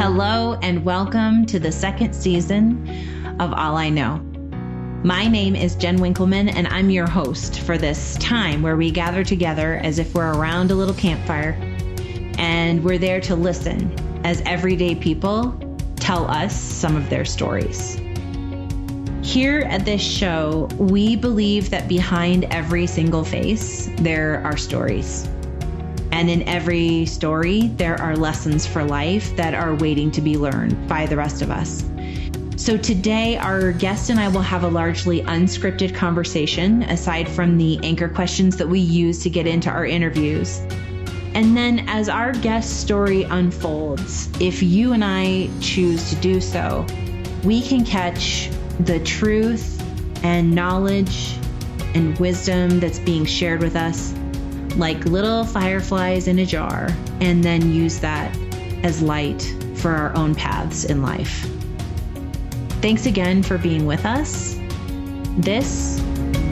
Hello, and welcome to the second season of All I Know. My name is Jen Winkleman, and I'm your host for this time where we gather together as if we're around a little campfire and we're there to listen as everyday people tell us some of their stories. Here at this show, we believe that behind every single face, there are stories. And in every story, there are lessons for life that are waiting to be learned by the rest of us. So today, our guest and I will have a largely unscripted conversation, aside from the anchor questions that we use to get into our interviews. And then, as our guest story unfolds, if you and I choose to do so, we can catch the truth and knowledge and wisdom that's being shared with us like little fireflies in a jar and then use that as light for our own paths in life. Thanks again for being with us. This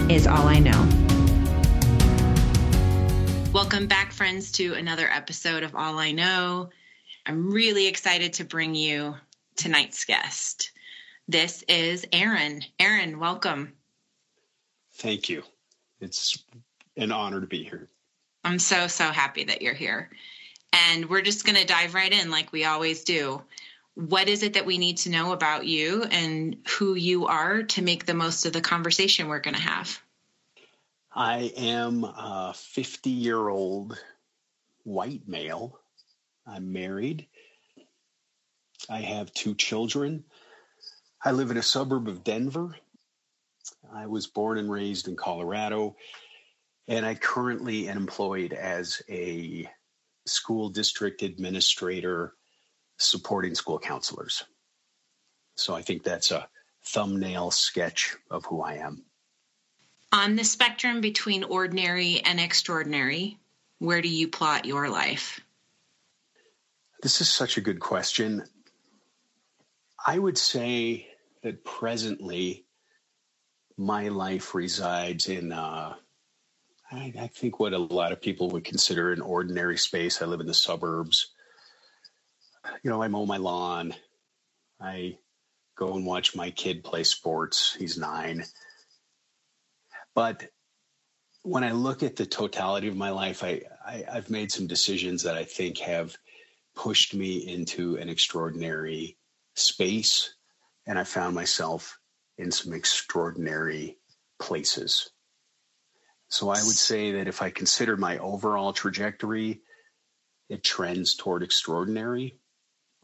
is All I Know. Welcome back, friends, to another episode of All I Know. I'm really excited to bring you tonight's guest. This is Aaron. Aaron, welcome. Thank you. It's an honor to be here. I'm so, so happy that you're here. And we're just going to dive right in like we always do. What is it that we need to know about you and who you are to make the most of the conversation we're going to have? I am a 50 year old white male. I'm married. I have two children. I live in a suburb of Denver. I was born and raised in Colorado and I currently am employed as a school district administrator supporting school counselors. So I think that's a thumbnail sketch of who I am. On the spectrum between ordinary and extraordinary, where do you plot your life? This is such a good question. I would say that presently my life resides in uh, I, I think what a lot of people would consider an ordinary space. I live in the suburbs. You know, I mow my lawn. I go and watch my kid play sports. He's nine. But when I look at the totality of my life, I, I, have made some decisions that I think have pushed me into an extraordinary space. And I found myself in some extraordinary places. So I would say that if I consider my overall trajectory, it trends toward extraordinary,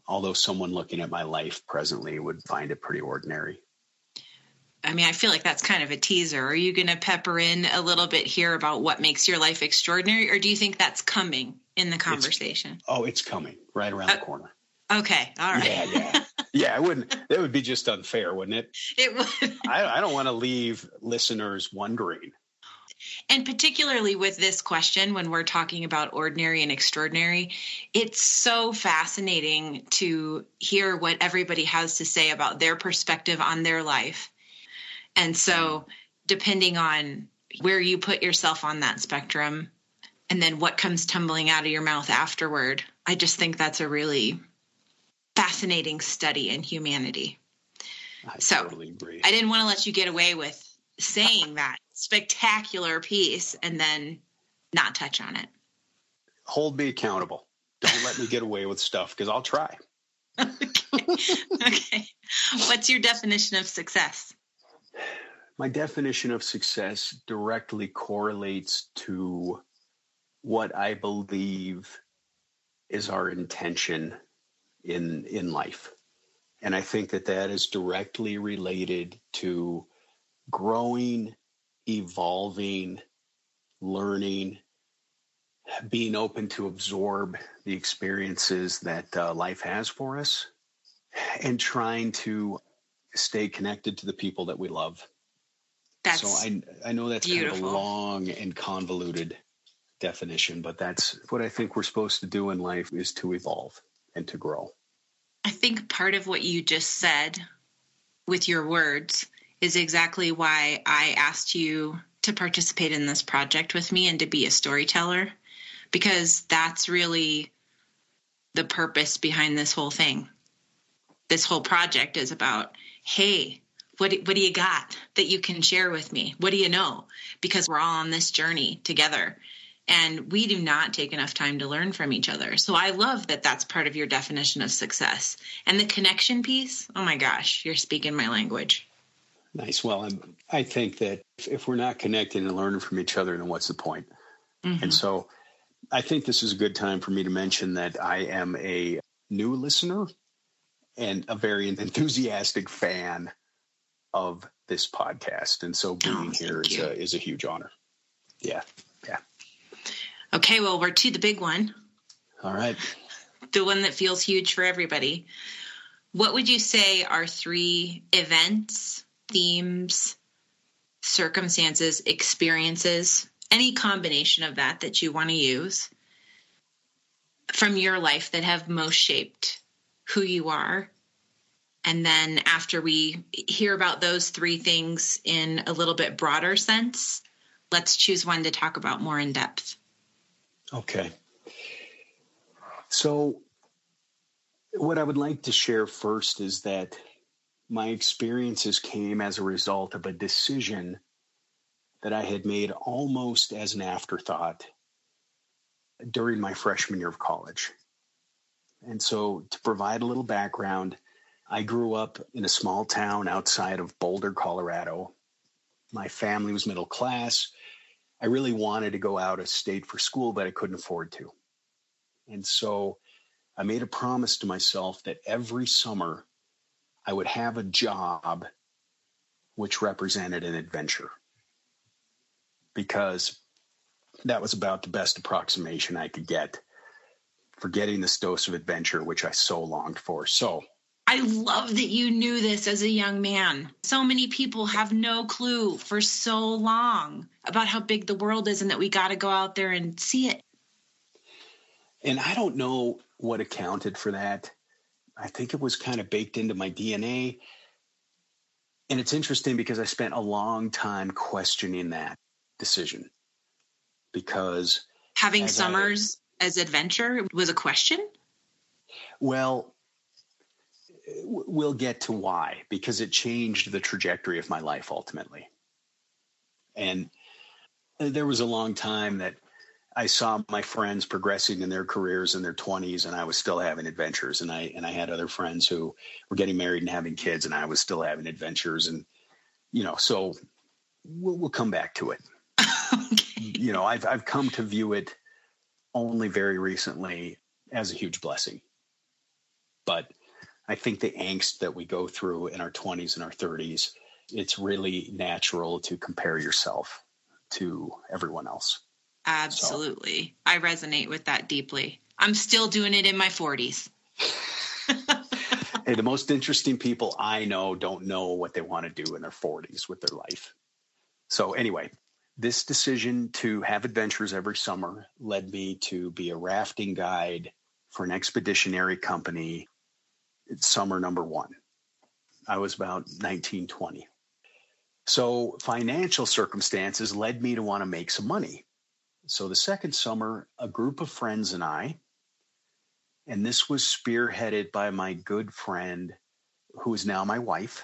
although someone looking at my life presently would find it pretty ordinary. I mean, I feel like that's kind of a teaser. Are you going to pepper in a little bit here about what makes your life extraordinary, or do you think that's coming in the conversation? It's, oh, it's coming right around uh, the corner. Okay, all right. Yeah, yeah, yeah. I wouldn't. That would be just unfair, wouldn't it? It would. I, I don't want to leave listeners wondering and particularly with this question, when we're talking about ordinary and extraordinary, it's so fascinating to hear what everybody has to say about their perspective on their life. And so, depending on where you put yourself on that spectrum, and then what comes tumbling out of your mouth afterward, I just think that's a really fascinating study in humanity. I so, totally. I didn't want to let you get away with saying that spectacular piece and then not touch on it. Hold me accountable. Don't let me get away with stuff because I'll try. okay. okay. What's your definition of success? My definition of success directly correlates to what I believe is our intention in in life. And I think that that is directly related to growing, evolving, learning, being open to absorb the experiences that uh, life has for us, and trying to stay connected to the people that we love. That's so I I know that's beautiful. kind of a long and convoluted definition, but that's what I think we're supposed to do in life is to evolve and to grow. I think part of what you just said with your words is exactly why I asked you to participate in this project with me and to be a storyteller, because that's really the purpose behind this whole thing this whole project is about hey, what what do you got that you can share with me? What do you know? Because we're all on this journey together and we do not take enough time to learn from each other. So I love that that's part of your definition of success. And the connection piece, oh my gosh, you're speaking my language. Nice. Well, I'm, i think that if we're not connecting and learning from each other, then what's the point? Mm-hmm. And so I think this is a good time for me to mention that I am a new listener and a very enthusiastic fan of this podcast. And so being oh, here is a, is a huge honor. Yeah. Yeah. Okay. Well, we're to the big one. All right. The one that feels huge for everybody. What would you say are three events, themes, circumstances, experiences, any combination of that that you want to use from your life that have most shaped who you are and then after we hear about those three things in a little bit broader sense, let's choose one to talk about more in depth. Okay. So, what I would like to share first is that my experiences came as a result of a decision that I had made almost as an afterthought during my freshman year of college. And so, to provide a little background, I grew up in a small town outside of Boulder, Colorado. My family was middle class. I really wanted to go out of state for school, but I couldn't afford to. And so I made a promise to myself that every summer I would have a job which represented an adventure because that was about the best approximation I could get for getting this dose of adventure, which I so longed for. So I love that you knew this as a young man. So many people have no clue for so long about how big the world is and that we got to go out there and see it. And I don't know what accounted for that. I think it was kind of baked into my DNA. And it's interesting because I spent a long time questioning that decision because having summers I, as adventure was a question. Well, we'll get to why because it changed the trajectory of my life ultimately. And uh, there was a long time that I saw my friends progressing in their careers in their 20s and I was still having adventures and I and I had other friends who were getting married and having kids and I was still having adventures and you know so we'll, we'll come back to it. okay. You know, I've I've come to view it only very recently as a huge blessing. But I think the angst that we go through in our 20s and our 30s, it's really natural to compare yourself to everyone else. Absolutely. So. I resonate with that deeply. I'm still doing it in my 40s. hey, the most interesting people I know don't know what they want to do in their 40s with their life. So, anyway, this decision to have adventures every summer led me to be a rafting guide for an expeditionary company it's summer number one. I was about 19, 20. So financial circumstances led me to want to make some money. So the second summer, a group of friends and I, and this was spearheaded by my good friend, who is now my wife.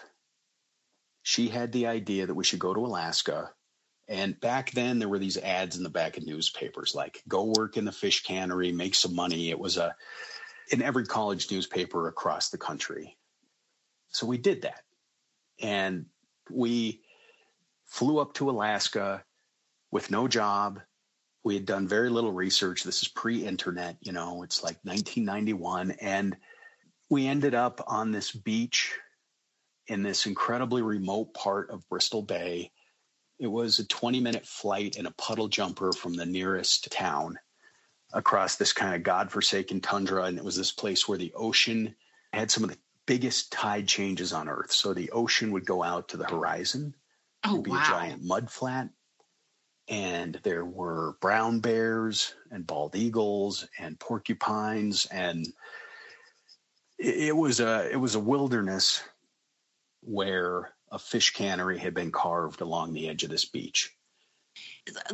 She had the idea that we should go to Alaska. And back then, there were these ads in the back of newspapers like, go work in the fish cannery, make some money. It was a, in every college newspaper across the country. So we did that. And we flew up to Alaska with no job. We had done very little research. This is pre internet, you know, it's like 1991. And we ended up on this beach in this incredibly remote part of Bristol Bay. It was a 20 minute flight in a puddle jumper from the nearest town across this kind of godforsaken tundra. And it was this place where the ocean had some of the biggest tide changes on Earth. So the ocean would go out to the horizon. Oh, be wow. a giant mud flat. And there were brown bears and bald eagles and porcupines and it was a it was a wilderness where a fish cannery had been carved along the edge of this beach.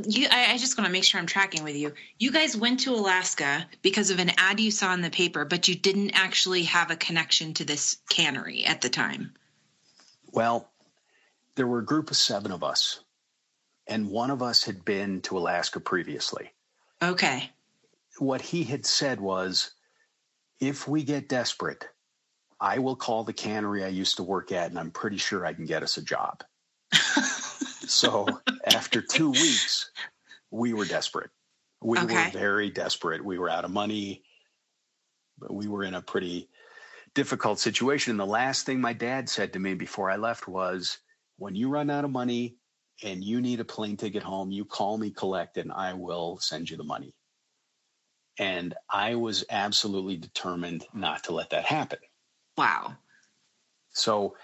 you, I, I just want to make sure I'm tracking with you. You guys went to Alaska because of an ad you saw in the paper, but you didn't actually have a connection to this cannery at the time. Well, there were a group of seven of us, and one of us had been to Alaska previously. Okay. What he had said was if we get desperate, I will call the cannery I used to work at, and I'm pretty sure I can get us a job. so after two weeks, we were desperate. We okay. were very desperate. We were out of money. But we were in a pretty difficult situation. And the last thing my dad said to me before I left was, when you run out of money and you need a plane ticket home, you call me collect and I will send you the money. And I was absolutely determined not to let that happen. Wow. So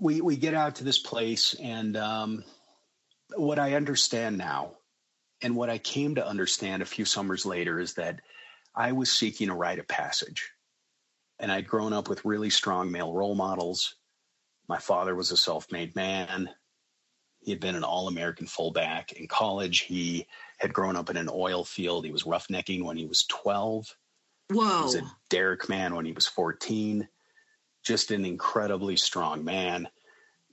we we get out to this place, and um, what I understand now, and what I came to understand a few summers later, is that I was seeking a rite of passage, and I'd grown up with really strong male role models. My father was a self-made man. He had been an all-American fullback in college. He had grown up in an oil field. He was roughnecking when he was 12. Whoa. He was a derrick man when he was 14 just an incredibly strong man.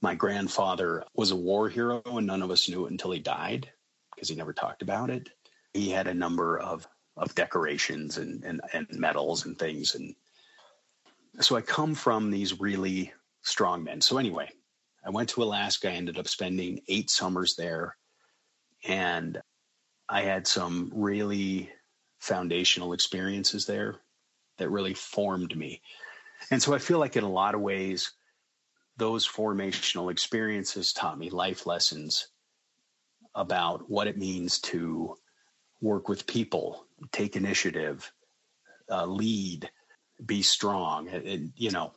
My grandfather was a war hero, and none of us knew it until he died because he never talked about it. He had a number of, of decorations and, and, and medals and things. And so I come from these really strong men. So, anyway, I went to Alaska. I ended up spending eight summers there. And I had some really foundational experiences there that really formed me. And so I feel like in a lot of ways, those formational experiences taught me life lessons about what it means to work with people, take initiative, uh, lead, be strong. And, you know,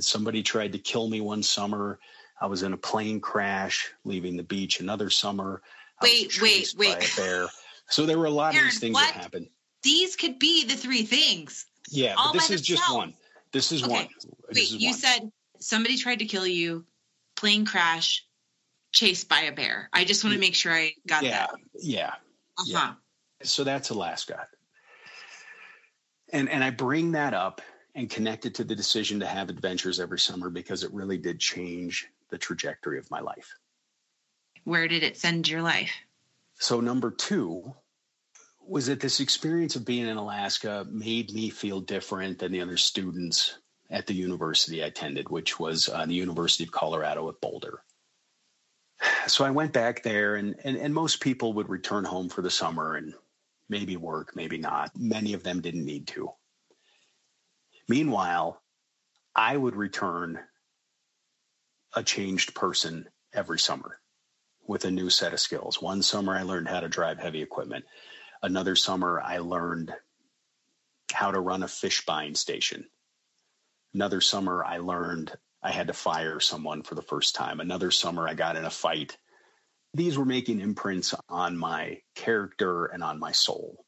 somebody tried to kill me one summer. I was in a plane crash leaving the beach another summer. Wait, wait, wait. bear. So there were a lot Aaron, of these things what? that happened. These could be the three things. Yeah, but this is themselves. just one. This is okay. one. Wait, is you one. said somebody tried to kill you, plane crash, chased by a bear. I just want to make sure I got yeah, that. Yeah. Uh-huh. Yeah. So that's Alaska. And and I bring that up and connect it to the decision to have adventures every summer because it really did change the trajectory of my life. Where did it send your life? So number 2 was that this experience of being in Alaska made me feel different than the other students at the university I attended, which was uh, the University of Colorado at Boulder. So I went back there, and, and, and most people would return home for the summer and maybe work, maybe not. Many of them didn't need to. Meanwhile, I would return a changed person every summer with a new set of skills. One summer, I learned how to drive heavy equipment. Another summer, I learned how to run a fish buying station. Another summer, I learned I had to fire someone for the first time. Another summer, I got in a fight. These were making imprints on my character and on my soul.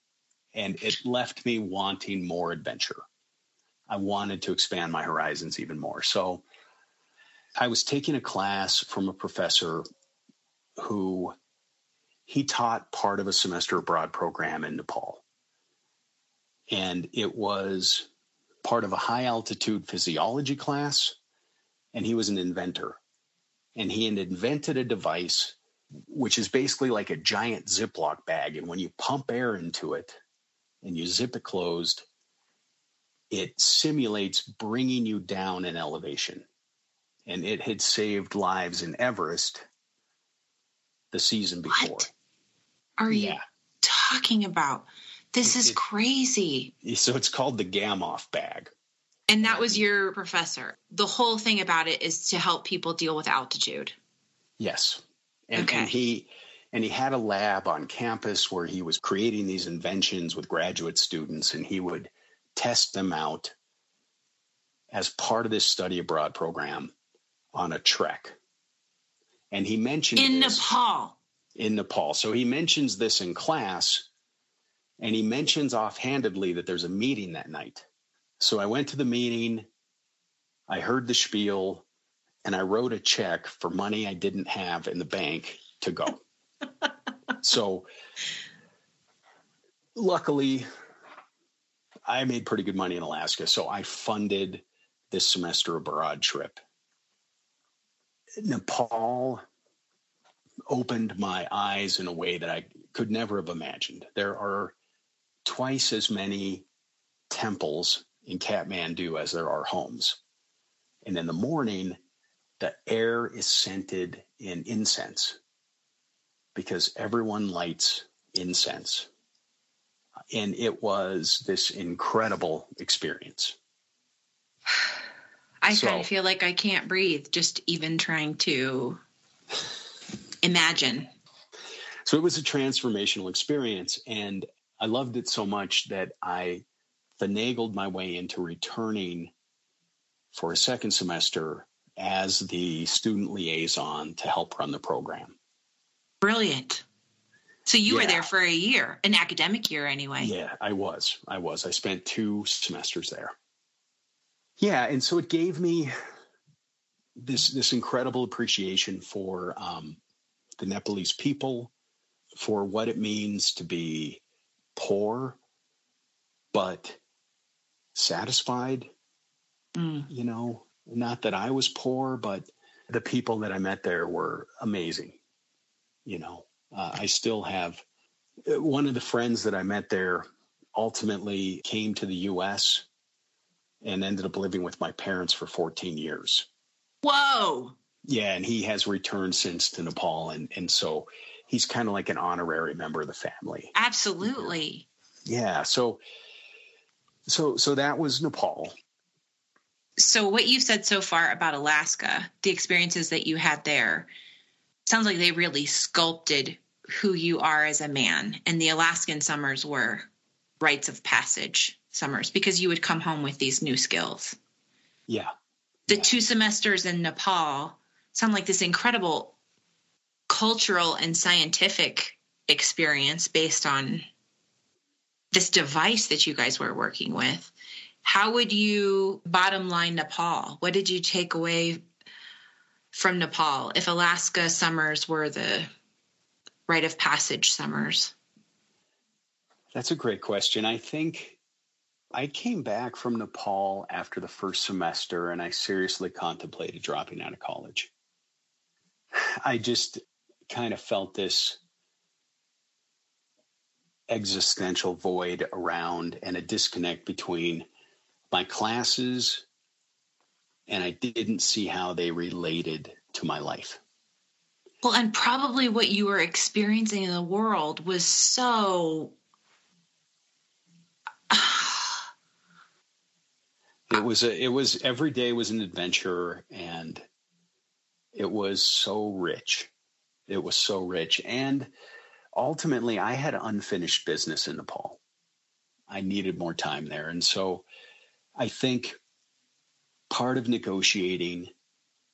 And it left me wanting more adventure. I wanted to expand my horizons even more. So I was taking a class from a professor who he taught part of a semester abroad program in Nepal. And it was part of a high altitude physiology class. And he was an inventor. And he had invented a device which is basically like a giant Ziploc bag. And when you pump air into it and you zip it closed, it simulates bringing you down in elevation. And it had saved lives in Everest the season before. What? are yeah. you talking about? This is crazy. So it's called the Gamow bag. And that was your professor. The whole thing about it is to help people deal with altitude. Yes. And, okay. and he and he had a lab on campus where he was creating these inventions with graduate students and he would test them out as part of this study abroad program on a trek. And he mentioned in this, Nepal in Nepal. So he mentions this in class and he mentions offhandedly that there's a meeting that night. So I went to the meeting, I heard the spiel, and I wrote a check for money I didn't have in the bank to go. so luckily, I made pretty good money in Alaska. So I funded this semester abroad trip. Nepal opened my eyes in a way that I could never have imagined. There are twice as many temples in Kathmandu as there are homes. And in the morning, the air is scented in incense because everyone lights incense. And it was this incredible experience. I so, kind of feel like I can't breathe just even trying to imagine. So it was a transformational experience. And I loved it so much that I finagled my way into returning for a second semester as the student liaison to help run the program. Brilliant. So you yeah. were there for a year, an academic year anyway. Yeah, I was. I was. I spent two semesters there. Yeah, and so it gave me this this incredible appreciation for um, the Nepalese people, for what it means to be poor, but satisfied. Mm. You know, not that I was poor, but the people that I met there were amazing. You know, uh, I still have uh, one of the friends that I met there ultimately came to the US and ended up living with my parents for 14 years. Whoa. Yeah, and he has returned since to Nepal and and so he's kind of like an honorary member of the family. Absolutely. Yeah, so so so that was Nepal so what you've said so far about Alaska, the experiences that you had there, sounds like they really sculpted who you are as a man. And the Alaskan summers were rites of passage summers because you would come home with these new skills. Yeah. The yeah. two semesters in Nepal sound like this incredible cultural and scientific experience based on this device that you guys were working with how would you bottom line Nepal? What did you take away from Nepal if Alaska summers were the rite of passage summers? That's a great question. I think I came back from Nepal after the first semester and I seriously contemplated dropping out of college. I just kind of felt this existential void around and a disconnect between my classes and I didn't see how they related to my life. Well, and probably what you were experiencing in the world was so. it was a, it was every day was an adventure and it was so rich. It was so rich. And ultimately, I had unfinished business in Nepal. I needed more time there. And so I think part of negotiating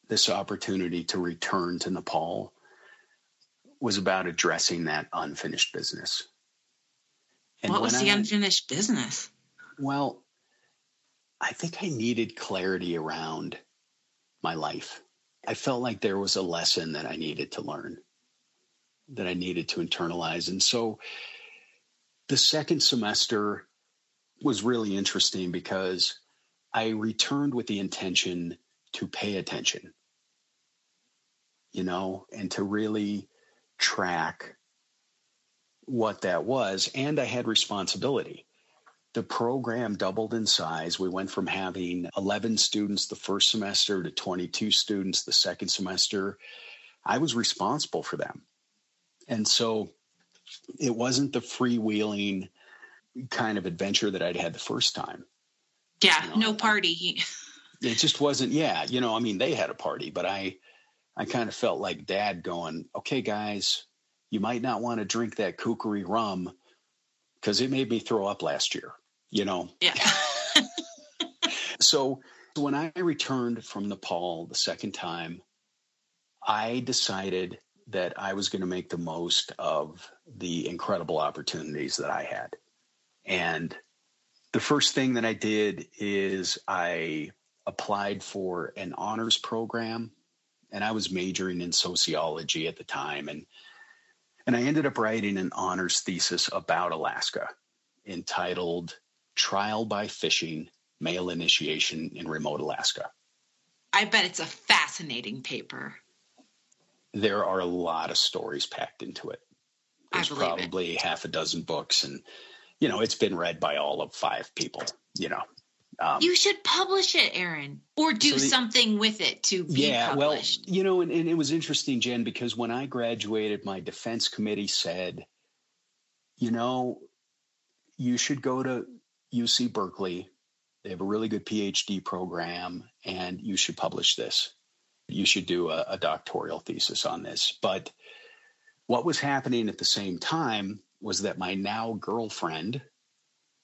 this opportunity to return to Nepal was about addressing that unfinished business. And what was the I, unfinished business? Well, I think I needed clarity around my life. I felt like there was a lesson that I needed to learn, that I needed to internalize. And so the second semester was really interesting because I returned with the intention to pay attention, you know, and to really track what that was. And I had responsibility. The program doubled in size. We went from having 11 students the first semester to 22 students the second semester. I was responsible for them. And so it wasn't the freewheeling kind of adventure that I'd had the first time. Yeah, you know, no party. it just wasn't. Yeah, you know, I mean, they had a party, but I, I kind of felt like Dad going, "Okay, guys, you might not want to drink that Khukri rum because it made me throw up last year." You know. Yeah. so when I returned from Nepal the second time, I decided that I was going to make the most of the incredible opportunities that I had. And the first thing that I did is I applied for an honors program and I was majoring in sociology at the time, and and I ended up writing an honors thesis about Alaska, entitled "Trial by Fishing: Male Initiation in Remote Alaska." I bet it's a fascinating paper. There are a lot of stories packed into it. There's probably it. half a dozen books, and you know it's been read by all of five people. You know, um, you should publish it, Aaron, or do so the, something with it to be yeah, published. well, you know, and, and it was interesting, Jen, because when I graduated, my defense committee said, you know, you should go to UC Berkeley. They have a really good PhD program, and you should publish this. You should do a, a doctoral thesis on this. But what was happening at the same time was that my now girlfriend,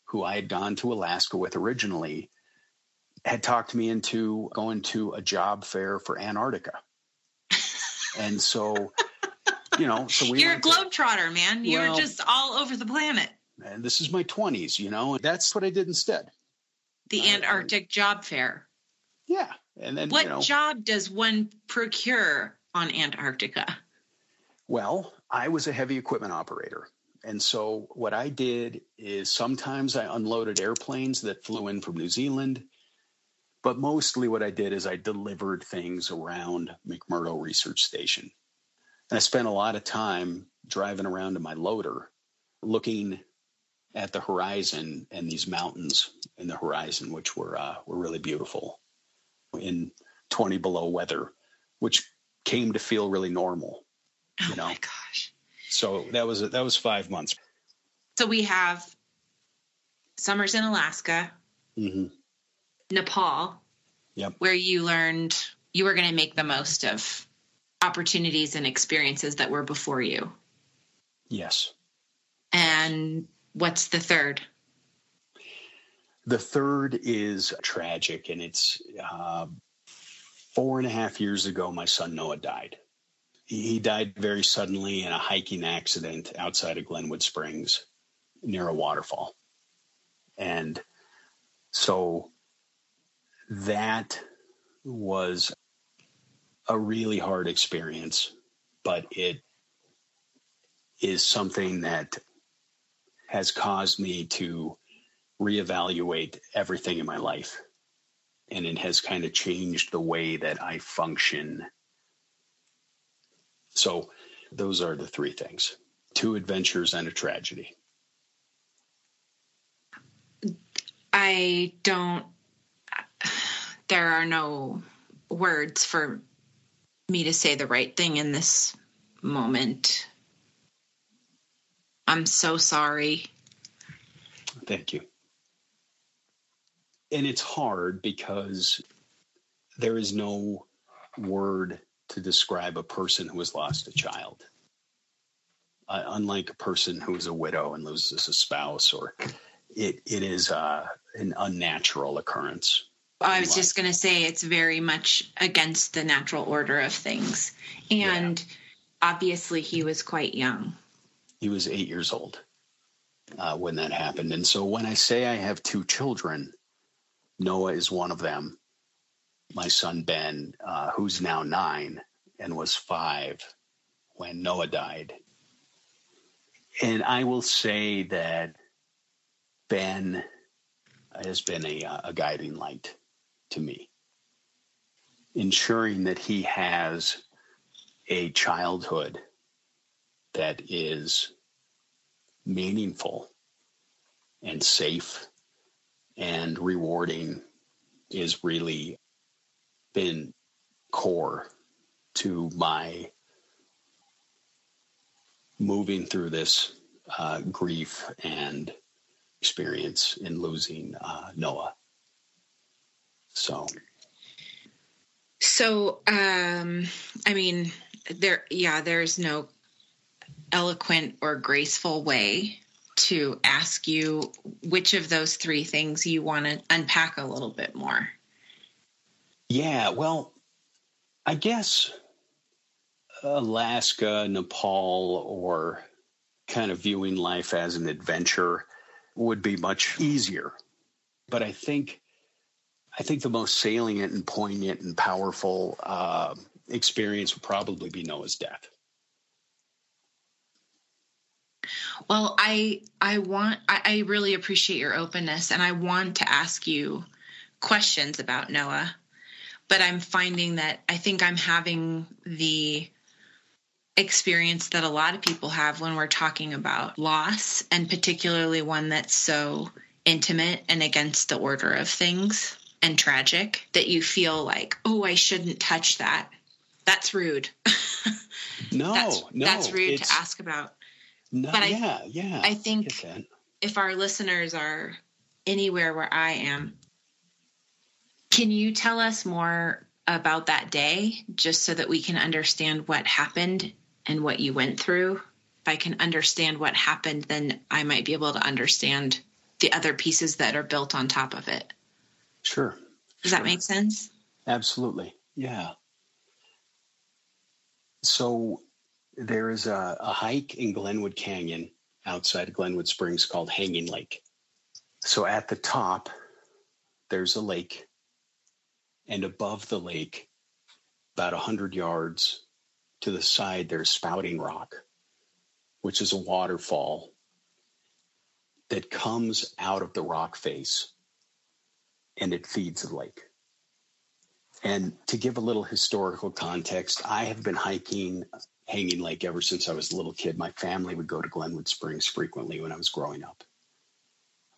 who I had gone to Alaska with originally, had talked me into going to a job fair for Antarctica. and so, you know, so we You're a globetrotter, to, man. You're well, just all over the planet. And this is my 20s, you know, and that's what I did instead. The uh, Antarctic job fair. Yeah. And then what you know, job does one procure on Antarctica? Well, I was a heavy equipment operator. And so what I did is sometimes I unloaded airplanes that flew in from New Zealand, but mostly what I did is I delivered things around McMurdo Research Station. And I spent a lot of time driving around in my loader looking at the horizon and these mountains in the horizon, which were uh, were really beautiful in 20 below weather, which came to feel really normal. Oh know? my gosh! So that was that was five months. So we have summers in Alaska, mm-hmm. Nepal, yep. where you learned you were going to make the most of opportunities and experiences that were before you. Yes. And what's the third? The third is tragic, and it's uh, four and a half years ago, my son Noah died he died very suddenly in a hiking accident outside of Glenwood Springs near a waterfall. And so that was a really hard experience, but it is something that has caused me to reevaluate everything in my life. And it has kind of changed the way that I function so those are the three things two adventures and a tragedy. I don't, there are no words for me to say the right thing in this moment. I'm so sorry. Thank you. And it's hard because there is no word to describe a person who has lost a child. Uh, unlike a person who is a widow and loses a spouse, or it, it is uh, an unnatural occurrence. I was just going to say it's very much against the natural order of things. And yeah. obviously, he was quite young. He was eight years old uh, when that happened. And so, when I say I have two children, Noah is one of them my son Ben, uh, who's now nine and was five when Noah died. And I will say that Ben has been a, uh, a guiding light to me, ensuring that he has a childhood that is meaningful and safe and rewarding is really been core to my moving through this uh, grief and experience in losing uh, Noah. So, so um, I mean, there, yeah, there's no eloquent or graceful way to ask you which of those three things you want to unpack a little bit more. Yeah, well, I guess Alaska, Nepal, or kind of viewing life as an adventure would be much easier. But I think I think the most salient and poignant and powerful uh, experience would probably be Noah's death. Well, I I want I, I really appreciate your openness and I want to ask you questions about Noah. But I'm finding that I think I'm having the experience that a lot of people have when we're talking about loss and particularly one that's so intimate and against the order of things and tragic that you feel like, oh, I shouldn't touch that. That's rude. no, that's, no, that's rude to ask about. No, but I, yeah, yeah. I think I if our listeners are anywhere where I am, can you tell us more about that day just so that we can understand what happened and what you went through? If I can understand what happened, then I might be able to understand the other pieces that are built on top of it. Sure. Does sure. that make sense? Absolutely. Yeah. So there is a, a hike in Glenwood Canyon outside of Glenwood Springs called Hanging Lake. So at the top, there's a lake, and above the lake, about 100 yards to the side, there's Spouting Rock, which is a waterfall that comes out of the rock face and it feeds the lake. And to give a little historical context, I have been hiking Hanging Lake ever since I was a little kid. My family would go to Glenwood Springs frequently when I was growing up.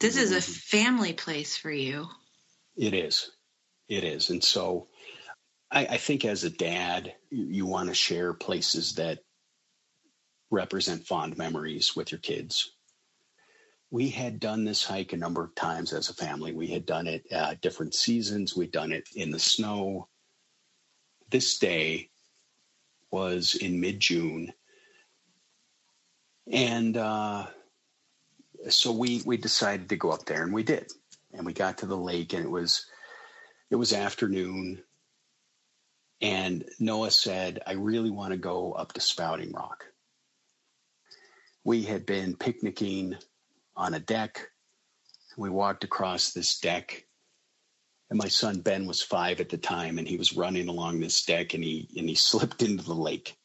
This is a mm-hmm. family place for you. It is. It is. And so I, I think as a dad, you, you want to share places that represent fond memories with your kids. We had done this hike a number of times as a family. We had done it at different seasons. We'd done it in the snow. This day was in mid June. And uh, so we, we decided to go up there and we did. And we got to the lake and it was it was afternoon. And Noah said, I really want to go up to Spouting Rock. We had been picnicking on a deck. We walked across this deck and my son Ben was five at the time, and he was running along this deck, and he and he slipped into the lake.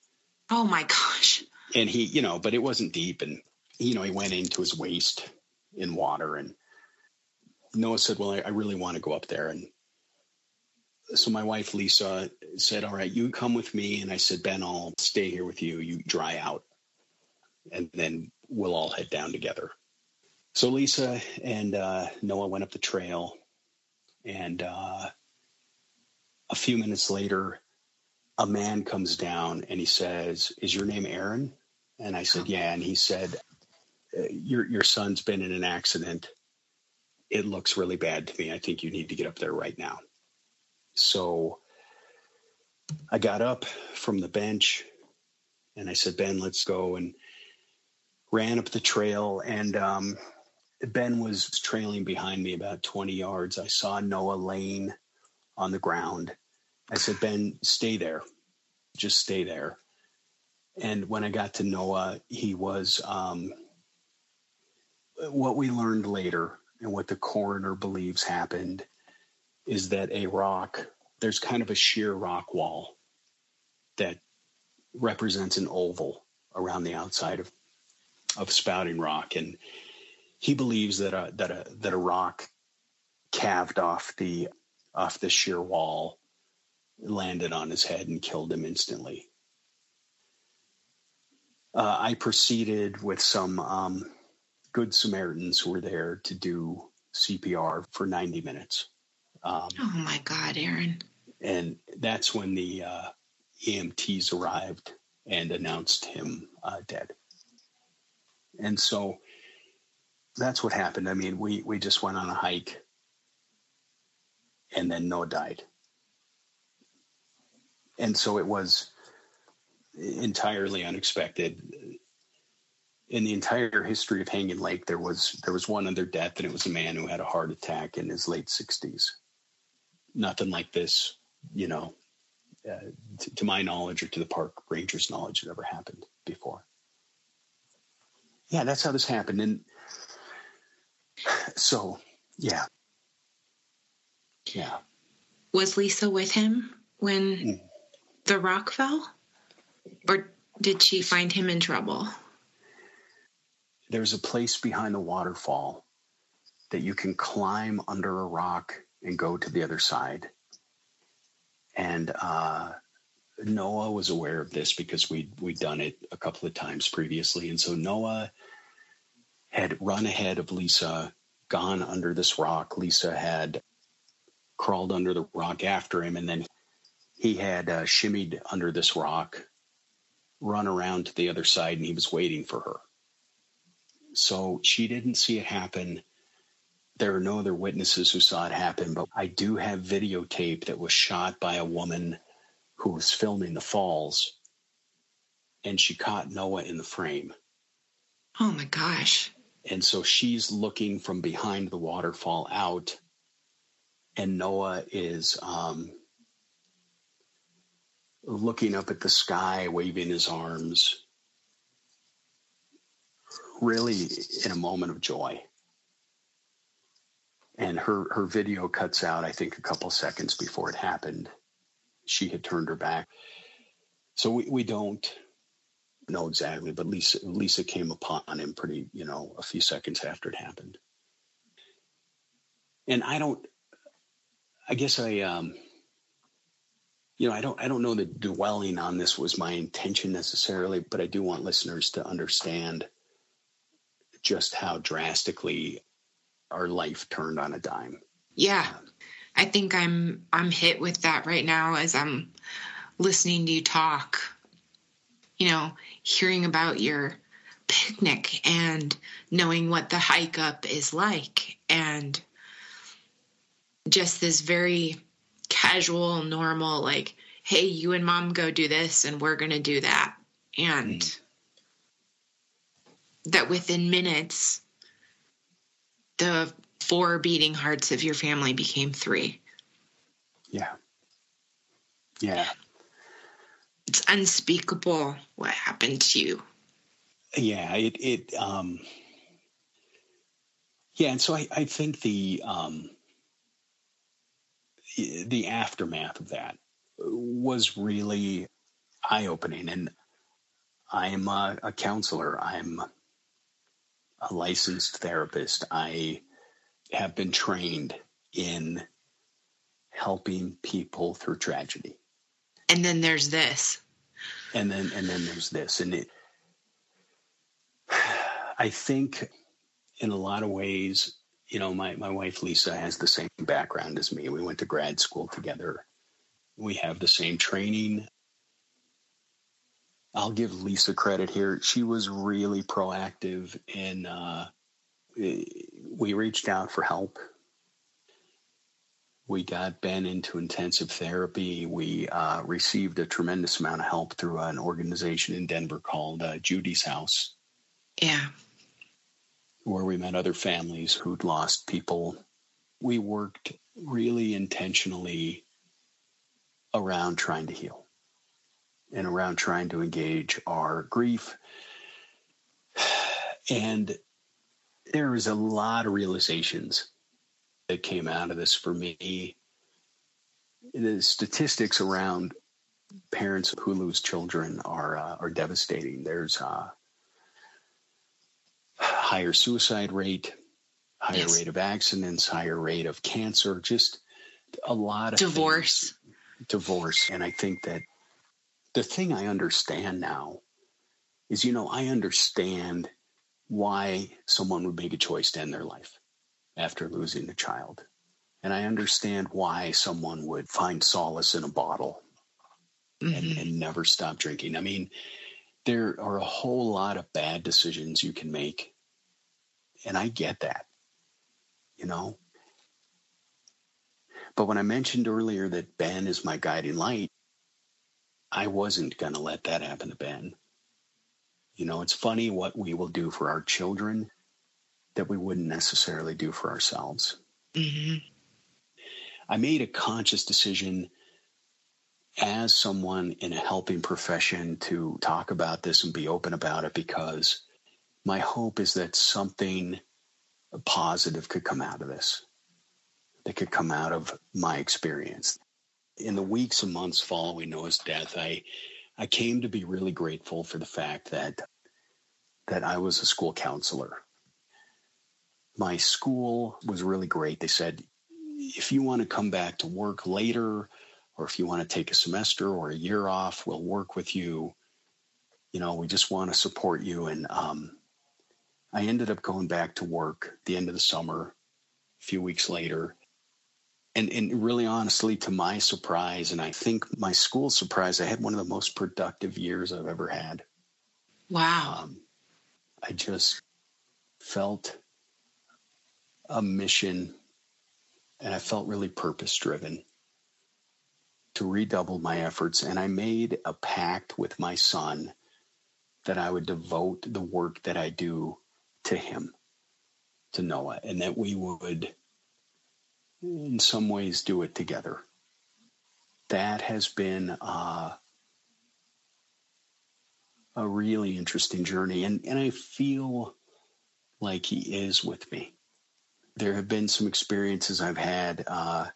Oh my gosh! And he, you know, but it wasn't deep, and you know, he went into his waist in water, and Noah said, "Well, I, I really want to go up there," and so my wife Lisa said, "All right, you come with me," and I said, "Ben, I'll stay here with you. You dry out, and then we'll all head down together." So Lisa and uh, Noah went up the trail and uh, a few minutes later, a man comes down and he says, "Is your name Aaron?" And I said, "Yeah." And he said, uh, "Your your son's been in an accident. It looks really bad to me. I think you need to get up there right now." So I got up from the bench and I said, "Ben, let's go." And ran up the trail and um, Ben was trailing behind me about 20 yards. I saw Noah laying on the ground. I said, Ben, stay there. Just stay there. And when I got to Noah, he was um, what we learned later and what the coroner believes happened is that a rock, there's kind of a sheer rock wall that represents an oval around the outside of, of spouting rock. And he believes that a that a that a rock calved off the off the sheer wall landed on his head and killed him instantly. Uh, I proceeded with some um, good Samaritans who were there to do CPR for 90 minutes. Um, oh my God, Aaron. And that's when the uh, EMTs arrived and announced him uh, dead. And so that's what happened. I mean, we we just went on a hike, and then Noah died, and so it was entirely unexpected. In the entire history of Hanging Lake, there was there was one other death, and it was a man who had a heart attack in his late sixties. Nothing like this, you know, uh, to, to my knowledge or to the park ranger's knowledge, had ever happened before. Yeah, that's how this happened, and so, yeah. Yeah. Was Lisa with him when? Mm. the rock fell? Or did she find him in trouble? There's a place behind the waterfall that you can climb under a rock and go to the other side. And uh, Noah was aware of this because we we'd done it a couple of times previously, and so Noah had run ahead of Lisa, gone under this rock. Lisa had crawled under the rock after him, and then he had uh, shimmied under this rock, run around to the other side, and he was waiting for her. So she didn't see it happen. There are no other witnesses who saw it happen, but I do have videotape that was shot by a woman who was filming the falls, and she caught Noah in the frame. Oh my gosh. And so she's looking from behind the waterfall out, and Noah is um, looking up at the sky, waving his arms, really in a moment of joy. And her, her video cuts out, I think, a couple seconds before it happened. She had turned her back. So we, we don't know exactly, but Lisa Lisa came upon him pretty, you know, a few seconds after it happened. And I don't I guess I um you know, I don't I don't know that dwelling on this was my intention necessarily, but I do want listeners to understand just how drastically our life turned on a dime. Yeah. I think I'm I'm hit with that right now as I'm listening to you talk. You know, hearing about your picnic and knowing what the hike up is like and just this very casual normal like hey you and mom go do this and we're going to do that and mm. that within minutes the four beating hearts of your family became three yeah yeah it's unspeakable what happened to you. Yeah, it it um yeah, and so I, I think the um the aftermath of that was really eye opening and I am a, a counselor. I'm a licensed therapist. I have been trained in helping people through tragedy. And then there's this. And then and then there's this. And it i think in a lot of ways you know my, my wife lisa has the same background as me. We went to grad school together. We have the same training i'll give lisa credit here she was really proactive and uh, we reached out for help we got Ben into intensive therapy. We uh, received a tremendous amount of help through an organization in Denver called uh, Judy's House. Yeah. Where we met other families who'd lost people. We worked really intentionally around trying to heal and around trying to engage our grief. And there was a lot of realizations that came out of this for me. The statistics around parents who lose children are uh, are devastating. There's a higher suicide rate, higher yes. rate of accidents, higher rate of cancer, just a lot of divorce. Things. Divorce, and I think that the thing I understand now is, you know, I understand why someone would make a choice to end their life after losing a child. And I understand why someone would find solace in a bottle mm-hmm. and, and never stop drinking. I mean, there are a whole lot of bad decisions you can make. And I get that, you know. But when I mentioned earlier that Ben is my guiding light, I wasn't going to let that happen to Ben. You know, it's funny what we will do for our children that we wouldn't necessarily do for ourselves. Mm-hmm. I made a conscious decision as someone in a helping profession to talk about this and be open about it because my hope is that something positive could come out of this, that could come out of my experience. In the weeks and months following Noah's death, I I came to be really grateful for the fact that that I was a school counselor. My school was really great. They said, if you want to come back to work later, or if you want to take a semester or a year off, we'll work with you. You know, we just want to support you. And um, I ended up going back to work the end of the summer, a few weeks later. And, and really honestly, to my surprise, and I think my school surprise, I had one of the most productive years I've ever had. Wow. Um, I just felt a mission and I felt really purpose driven to redouble my efforts. And I made a pact with my son that I would devote the work that I do to him, to Noah, and that we would, in some ways, do it together. That has been uh, a really interesting journey. And, and I feel like he is with me. There have been some experiences I've had uh,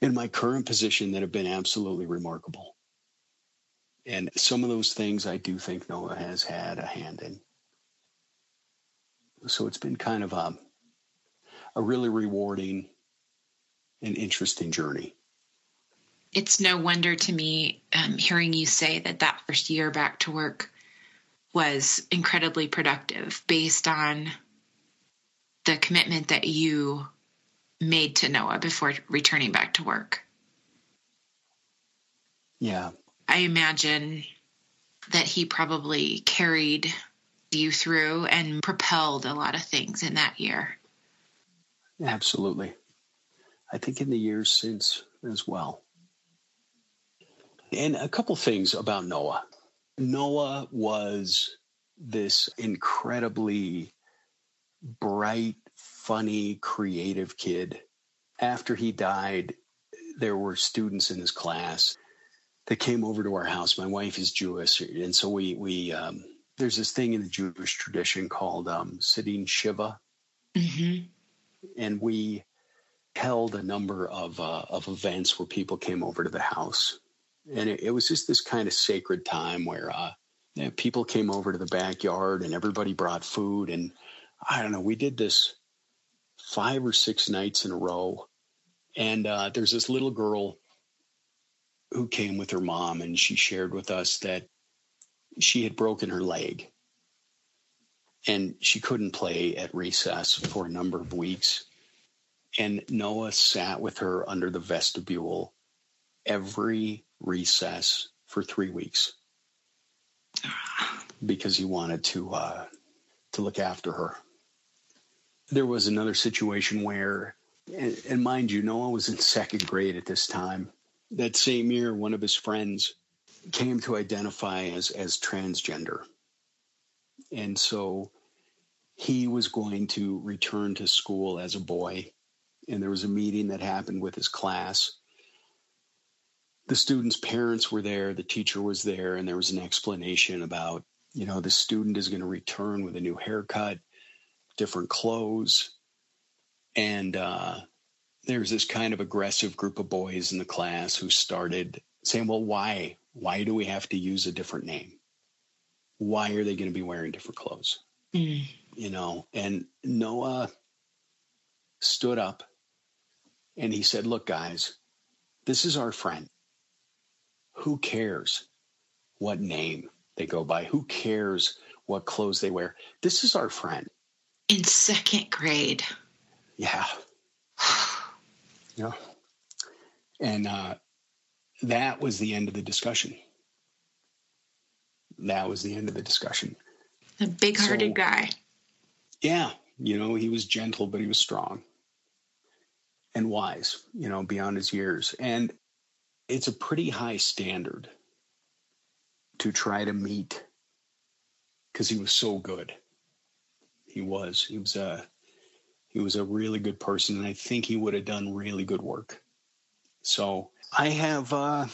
in my current position that have been absolutely remarkable. And some of those things I do think Noah has had a hand in. So it's been kind of a, a really rewarding and interesting journey. It's no wonder to me um, hearing you say that that first year back to work was incredibly productive based on the commitment that you made to Noah before returning back to work. Yeah. I imagine that he probably carried you through and propelled a lot of things in that year. Absolutely. I think in the years since as well. And a couple things about Noah. Noah was this incredibly bright, funny, creative kid. After he died, there were students in his class that came over to our house. My wife is Jewish, and so we we um, there's this thing in the Jewish tradition called um, sitting shiva, mm-hmm. and we held a number of uh, of events where people came over to the house, and it, it was just this kind of sacred time where uh, people came over to the backyard and everybody brought food, and I don't know, we did this five or six nights in a row, and uh, there's this little girl who came with her mom, and she shared with us that she had broken her leg. And she couldn't play at recess for a number of weeks. And Noah sat with her under the vestibule every recess for three weeks because he wanted to uh, to look after her. There was another situation where, and, and mind you, Noah was in second grade at this time. That same year, one of his friends came to identify as as transgender, and so he was going to return to school as a boy. And there was a meeting that happened with his class. The student's parents were there, the teacher was there, and there was an explanation about, you know, the student is going to return with a new haircut, different clothes. And uh, there's this kind of aggressive group of boys in the class who started saying, well, why? Why do we have to use a different name? Why are they going to be wearing different clothes? Mm. You know, and Noah stood up and he said, Look, guys, this is our friend. Who cares what name they go by? Who cares what clothes they wear? This is our friend. In second grade. Yeah. yeah. And uh, that was the end of the discussion. That was the end of the discussion. A big hearted so, guy. Yeah. You know, he was gentle, but he was strong and wise, you know, beyond his years. And it's a pretty high standard to try to meet because he was so good. He was. He was a he was a really good person and I think he would have done really good work. So I have uh,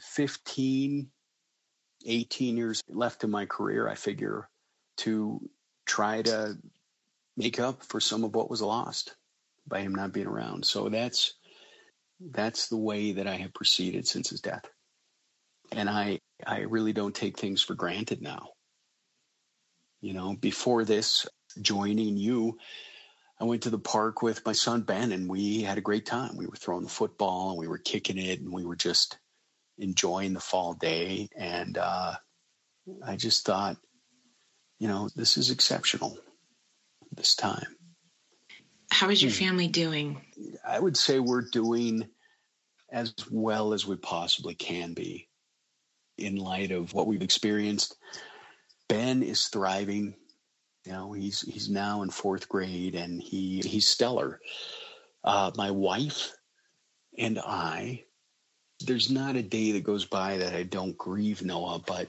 15, 18 years left in my career, I figure, to try to make up for some of what was lost by him not being around. So that's That's the way that I have proceeded since his death. And I, I really don't take things for granted now. You know, before this, joining you, I went to the park with my son Ben and we had a great time. We were throwing the football and we were kicking it and we were just enjoying the fall day. And uh, I just thought, you know, this is exceptional this time. How is your hmm. family doing? I would say we're doing as well as we possibly can be in light of what we've experienced. Ben is thriving. You know, he's he's now in fourth grade and he he's stellar. Uh, my wife and I, there's not a day that goes by that I don't grieve Noah, but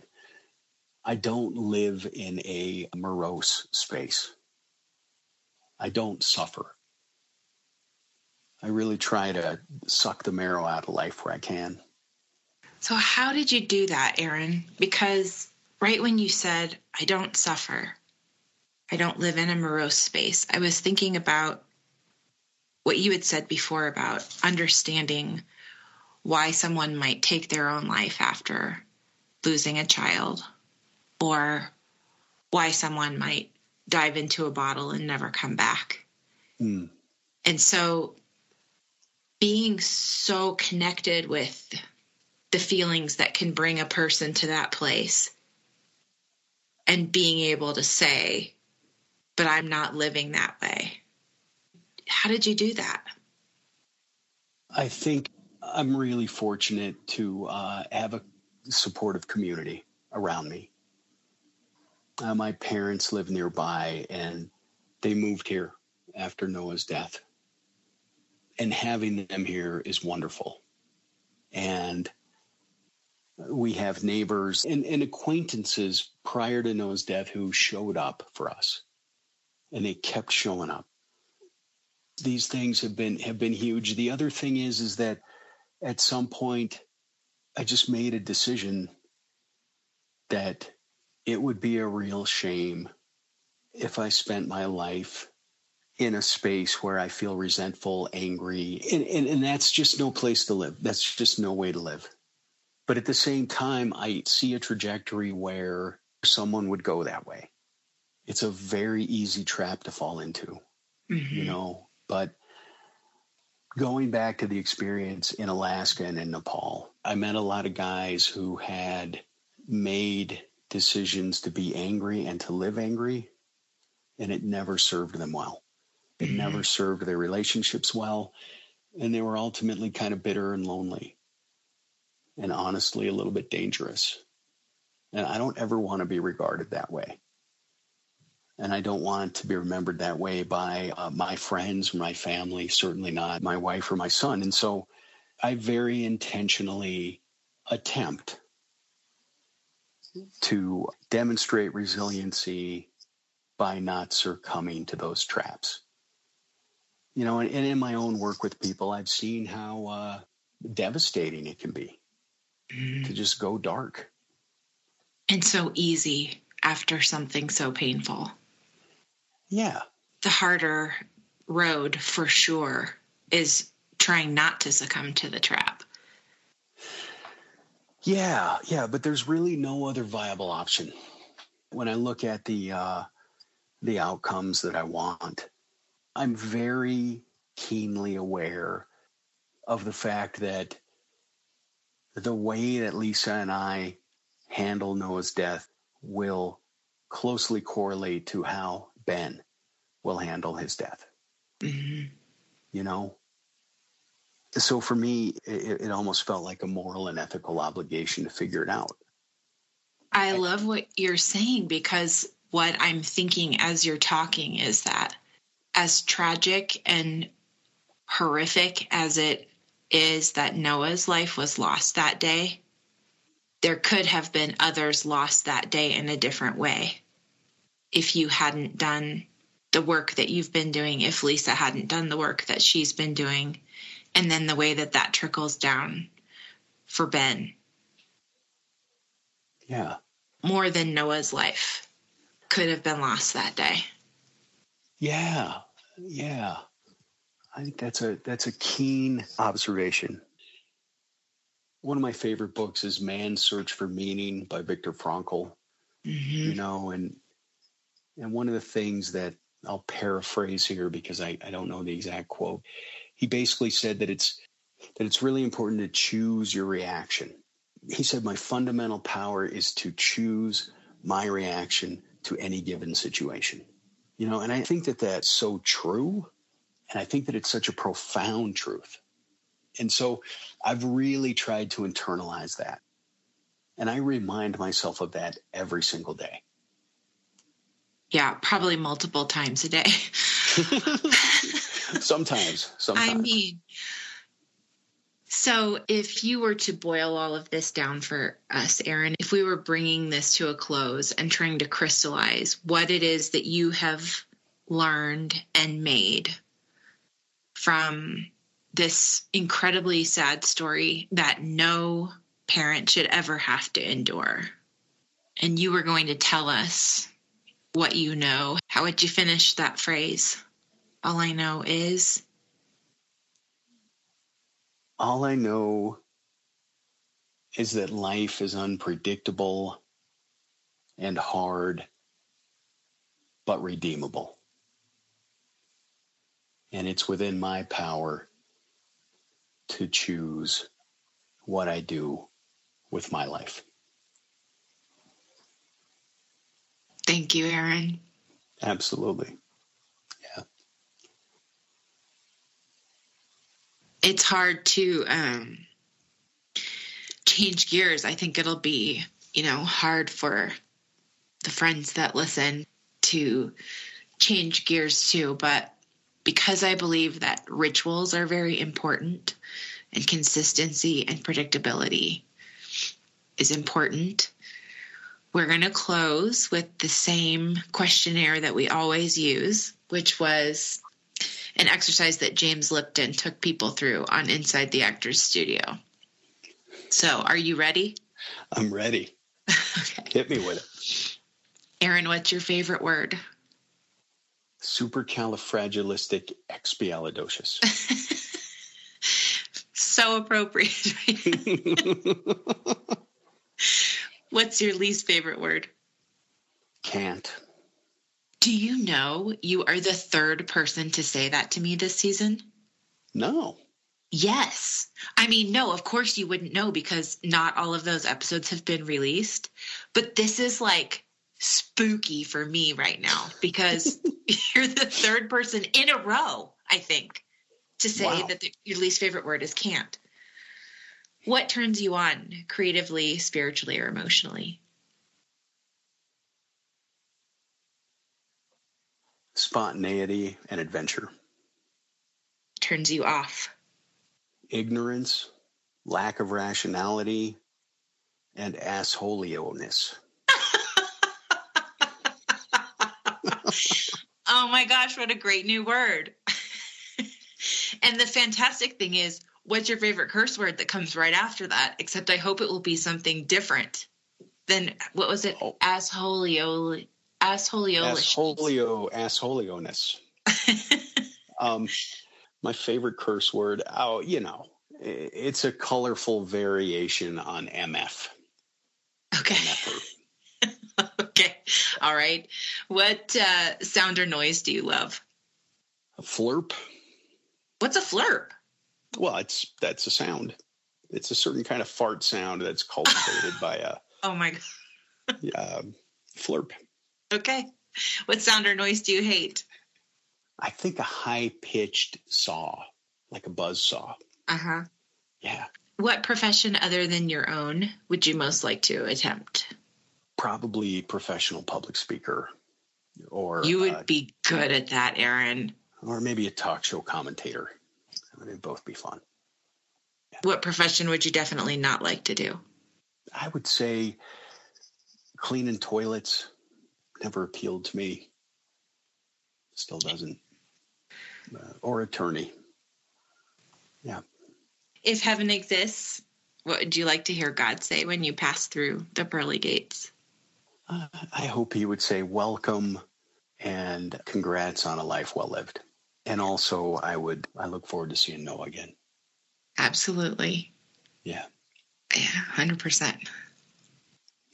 I don't live in a morose space. I don't suffer. I really try to suck the marrow out of life where I can. So, how did you do that, Aaron? Because right when you said, I don't suffer, I don't live in a morose space, I was thinking about what you had said before about understanding why someone might take their own life after losing a child, or why someone might dive into a bottle and never come back. Mm. And so being so connected with the feelings that can bring a person to that place and being able to say, but I'm not living that way. How did you do that? I think I'm really fortunate to uh, have a supportive community around me. Uh, my parents live nearby and they moved here after Noah's death. And having them here is wonderful. And we have neighbors and, and acquaintances prior to Noah's death who showed up for us. And they kept showing up. These things have been have been huge. The other thing is is that at some point I just made a decision that it would be a real shame if I spent my life in a space where I feel resentful, angry, and, and, and that's just no place to live. That's just no way to live. But at the same time, I see a trajectory where someone would go that way. It's a very easy trap to fall into, mm-hmm. you know, but going back to the experience in Alaska and in Nepal, I met a lot of guys who had made decisions to be angry and to live angry, and it never served them well. It mm-hmm. never served their relationships well, and they were ultimately kind of bitter and lonely, and honestly, a little bit dangerous. And I don't ever want to be regarded that way. And I don't want to be remembered that way by uh, my friends, my family, certainly not my wife or my son. And so I very intentionally attempt to demonstrate resiliency by not succumbing to those traps. You know, and, and in my own work with people, I've seen how uh, devastating it can be mm. to just go dark. And so easy after something so painful. Yeah. The harder road for sure is trying not to succumb to the trap. Yeah, yeah, but there's really no other viable option. When I look at the uh, the outcomes that I want, I'm very keenly aware of the fact that the way that Lisa and I handle Noah's death will closely correlate to how Ben will handle his death. Mm-hmm. You know, so for me, it, it almost felt like a moral and ethical obligation to figure it out. I love what you're saying because what I'm thinking as you're talking is that as tragic and horrific as it is that Noah's life was lost that day, there could have been others lost that day in a different way. If you hadn't done the work that you've been doing, if Lisa hadn't done the work that she's been doing, and then the way that that trickles down for Ben. Yeah. More than Noah's life could have been lost that day. Yeah. Yeah. I think that's a that's a keen observation. One of my favorite books is Man's Search for Meaning by Viktor Frankl. Mm-hmm. You know, and and one of the things that I'll paraphrase here because I, I don't know the exact quote. He basically said that it's that it's really important to choose your reaction. He said, My fundamental power is to choose my reaction to any given situation. You know, and I think that that's so true. And I think that it's such a profound truth. And so I've really tried to internalize that. And I remind myself of that every single day. Yeah, probably multiple times a day. sometimes, sometimes. I mean, so if you were to boil all of this down for us, Aaron, if we were bringing this to a close and trying to crystallize what it is that you have learned and made from this incredibly sad story that no parent should ever have to endure. And you were going to tell us what you know. How would you finish that phrase? All I know is. All I know is that life is unpredictable and hard, but redeemable. And it's within my power to choose what I do with my life. Thank you, Aaron. Absolutely. It's hard to um, change gears. I think it'll be, you know, hard for the friends that listen to change gears too. But because I believe that rituals are very important and consistency and predictability is important, we're going to close with the same questionnaire that we always use, which was an exercise that James Lipton took people through on Inside the Actors Studio. So, are you ready? I'm ready. okay. Hit me with it. Aaron, what's your favorite word? Supercalifragilisticexpialidocious. so appropriate. What's your least favorite word? Can't. Do you know you are the third person to say that to me this season? No. Yes. I mean, no, of course you wouldn't know because not all of those episodes have been released. But this is like spooky for me right now because you're the third person in a row, I think, to say Wow. that the, your least favorite word is can't. What turns you on creatively, spiritually, or emotionally? Spontaneity and adventure. Turns you off? Ignorance, lack of rationality, and assholioness. Oh my gosh, what a great new word. and the fantastic thing is, what's your favorite curse word that comes right after that? Except I hope it will be something different than what was it? Oh. Assholio assholiolishness. Assholio, assholioness. um, my favorite curse word. Oh, you know, it's a colorful variation on MF. Okay. Okay. All right. What uh, sound or noise do you love? A flurp. What's a flurp? Well, it's that's a sound. It's a certain kind of fart sound that's cultivated by a Oh my god. uh, flurp. Okay. What sound or noise do you hate? I think a high pitched saw, like a buzz saw. Uh huh. Yeah, What profession other than your own would you most like to attempt? probably professional public speaker, or You would uh, be good at that, Aaron. or maybe a talk show commentator. They'd both be fun. What profession would you definitely not like to do? I would say cleaning toilets never appealed to me. Still doesn't. Uh, or attorney. Yeah. If heaven exists, what would you like to hear God say when you pass through the pearly gates? Uh, I hope he would say welcome and congrats on a life well lived. and also I would I look forward to seeing Noah again. Absolutely. Yeah. Yeah, hundred percent.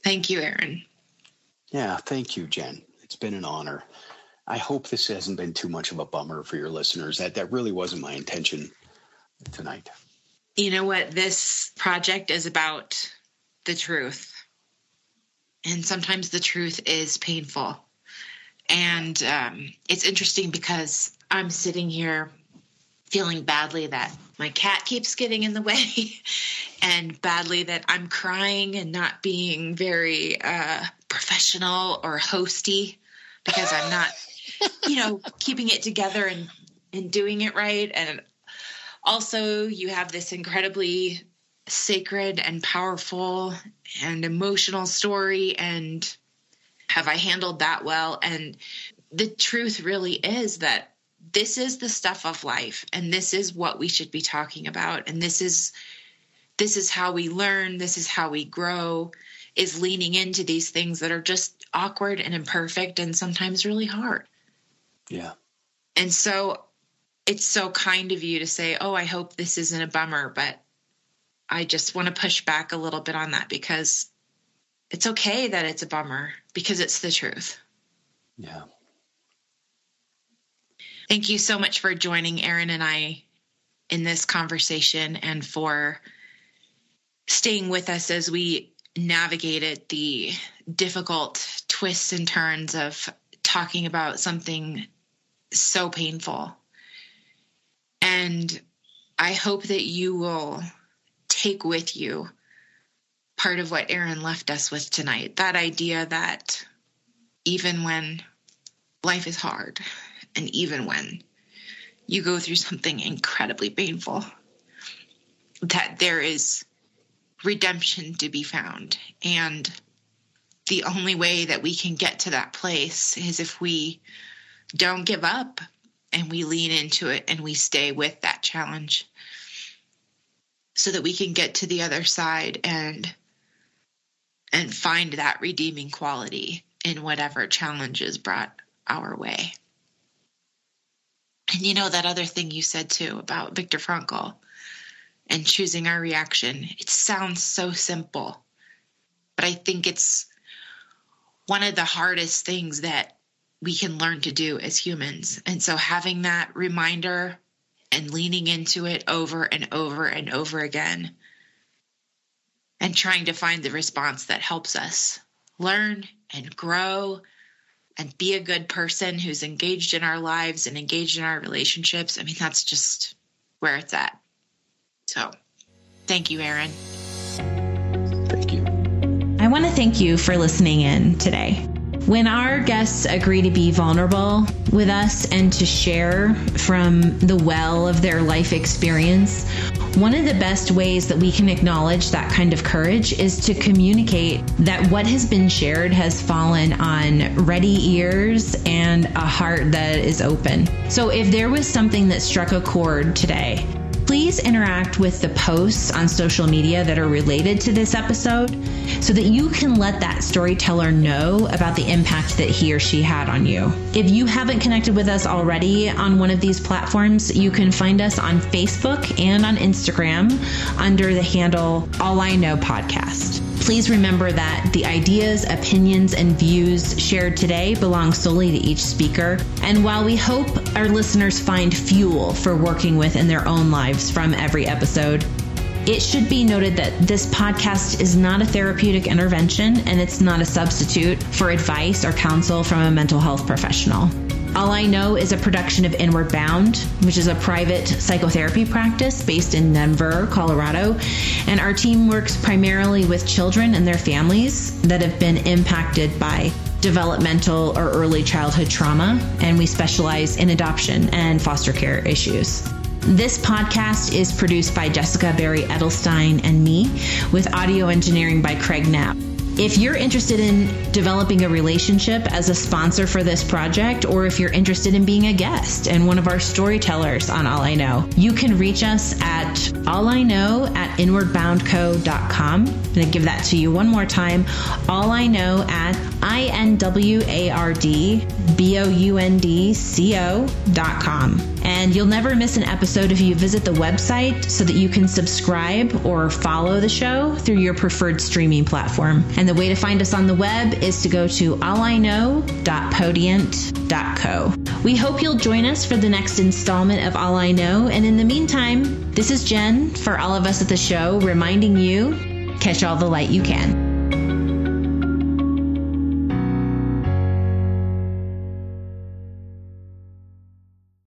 Thank you, Aaron. Yeah, thank you, Jen. It's been an honor. I hope this hasn't been too much of a bummer for your listeners. That that really wasn't my intention tonight. You know what? This project is about the truth. And sometimes the truth is painful. And um, it's interesting because I'm sitting here feeling badly that my cat keeps getting in the way and badly that I'm crying and not being very uh, professional or hosty because I'm not, you know, keeping it together and, and doing it right. And also, you have this incredibly sacred and powerful and emotional story. And have I handled that well? And the truth really is that this is the stuff of life and this is what we should be talking about and this is this is how we learn this is how we grow is leaning into these things that are just awkward and imperfect and sometimes really hard Yeah. and so it's so kind of you to say oh i hope this isn't a bummer but i just want to push back a little bit on that because it's okay that it's a bummer because it's the truth Yeah. Thank you so much for joining Aaron and I in this conversation and for staying with us as we navigated the difficult twists and turns of talking about something so painful. And I hope that you will take with you part of what Aaron left us with tonight that idea that even when life is hard, and even when you go through something incredibly painful, that there is redemption to be found. And the only way that we can get to that place is if we don't give up and we lean into it and we stay with that challenge so that we can get to the other side and and find that redeeming quality in whatever challenge is brought our way. And you know that other thing you said too about Viktor Frankl and choosing our reaction. It sounds so simple, but I think it's one of the hardest things that we can learn to do as humans. And so having that reminder and leaning into it over and over and over again and trying to find the response that helps us learn and grow and be a good person who's engaged in our lives and engaged in our relationships. I mean, that's just where it's at. So, thank you, Aaron. Thank you. I want to thank you for listening in today. When our guests agree to be vulnerable with us and to share from the well of their life experience, one of the best ways that we can acknowledge that kind of courage is to communicate that what has been shared has fallen on ready ears and a heart that is open. So if there was something that struck a chord today, please interact with the posts on social media that are related to this episode so that you can let that storyteller know about the impact that he or she had on you. If you haven't connected with us already on one of these platforms, you can find us on Facebook and on Instagram under the handle All I Know Podcast. Please remember that the ideas, opinions, and views shared today belong solely to each speaker. And while we hope our listeners find fuel for working with in their own lives from every episode, it should be noted that this podcast is not a therapeutic intervention and it's not a substitute for advice or counsel from a mental health professional. All I Know is a production of Inward Bound, which is a private psychotherapy practice based in Denver, Colorado. And our team works primarily with children and their families that have been impacted by developmental or early childhood trauma. And we specialize in adoption and foster care issues. This podcast is produced by Jessica Barry Edelstein and me, with audio engineering by Craig Knapp. If you're interested in developing a relationship as a sponsor for this project, or if you're interested in being a guest and one of our storytellers on All I Know, you can reach us at alliknow at inwardboundco.com. I'm going to give that to you one more time. All I know at I-N-W-A-R-D B-O-U-N-D-C-O dot com. And you'll never miss an episode if you visit the website so that you can subscribe or follow the show through your preferred streaming platform. And the way to find us on the web is to go to alliknow.podiant.co. We hope you'll join us for the next installment of All I Know. And in the meantime, this is Jen for all of us at the show reminding you catch all the light you can.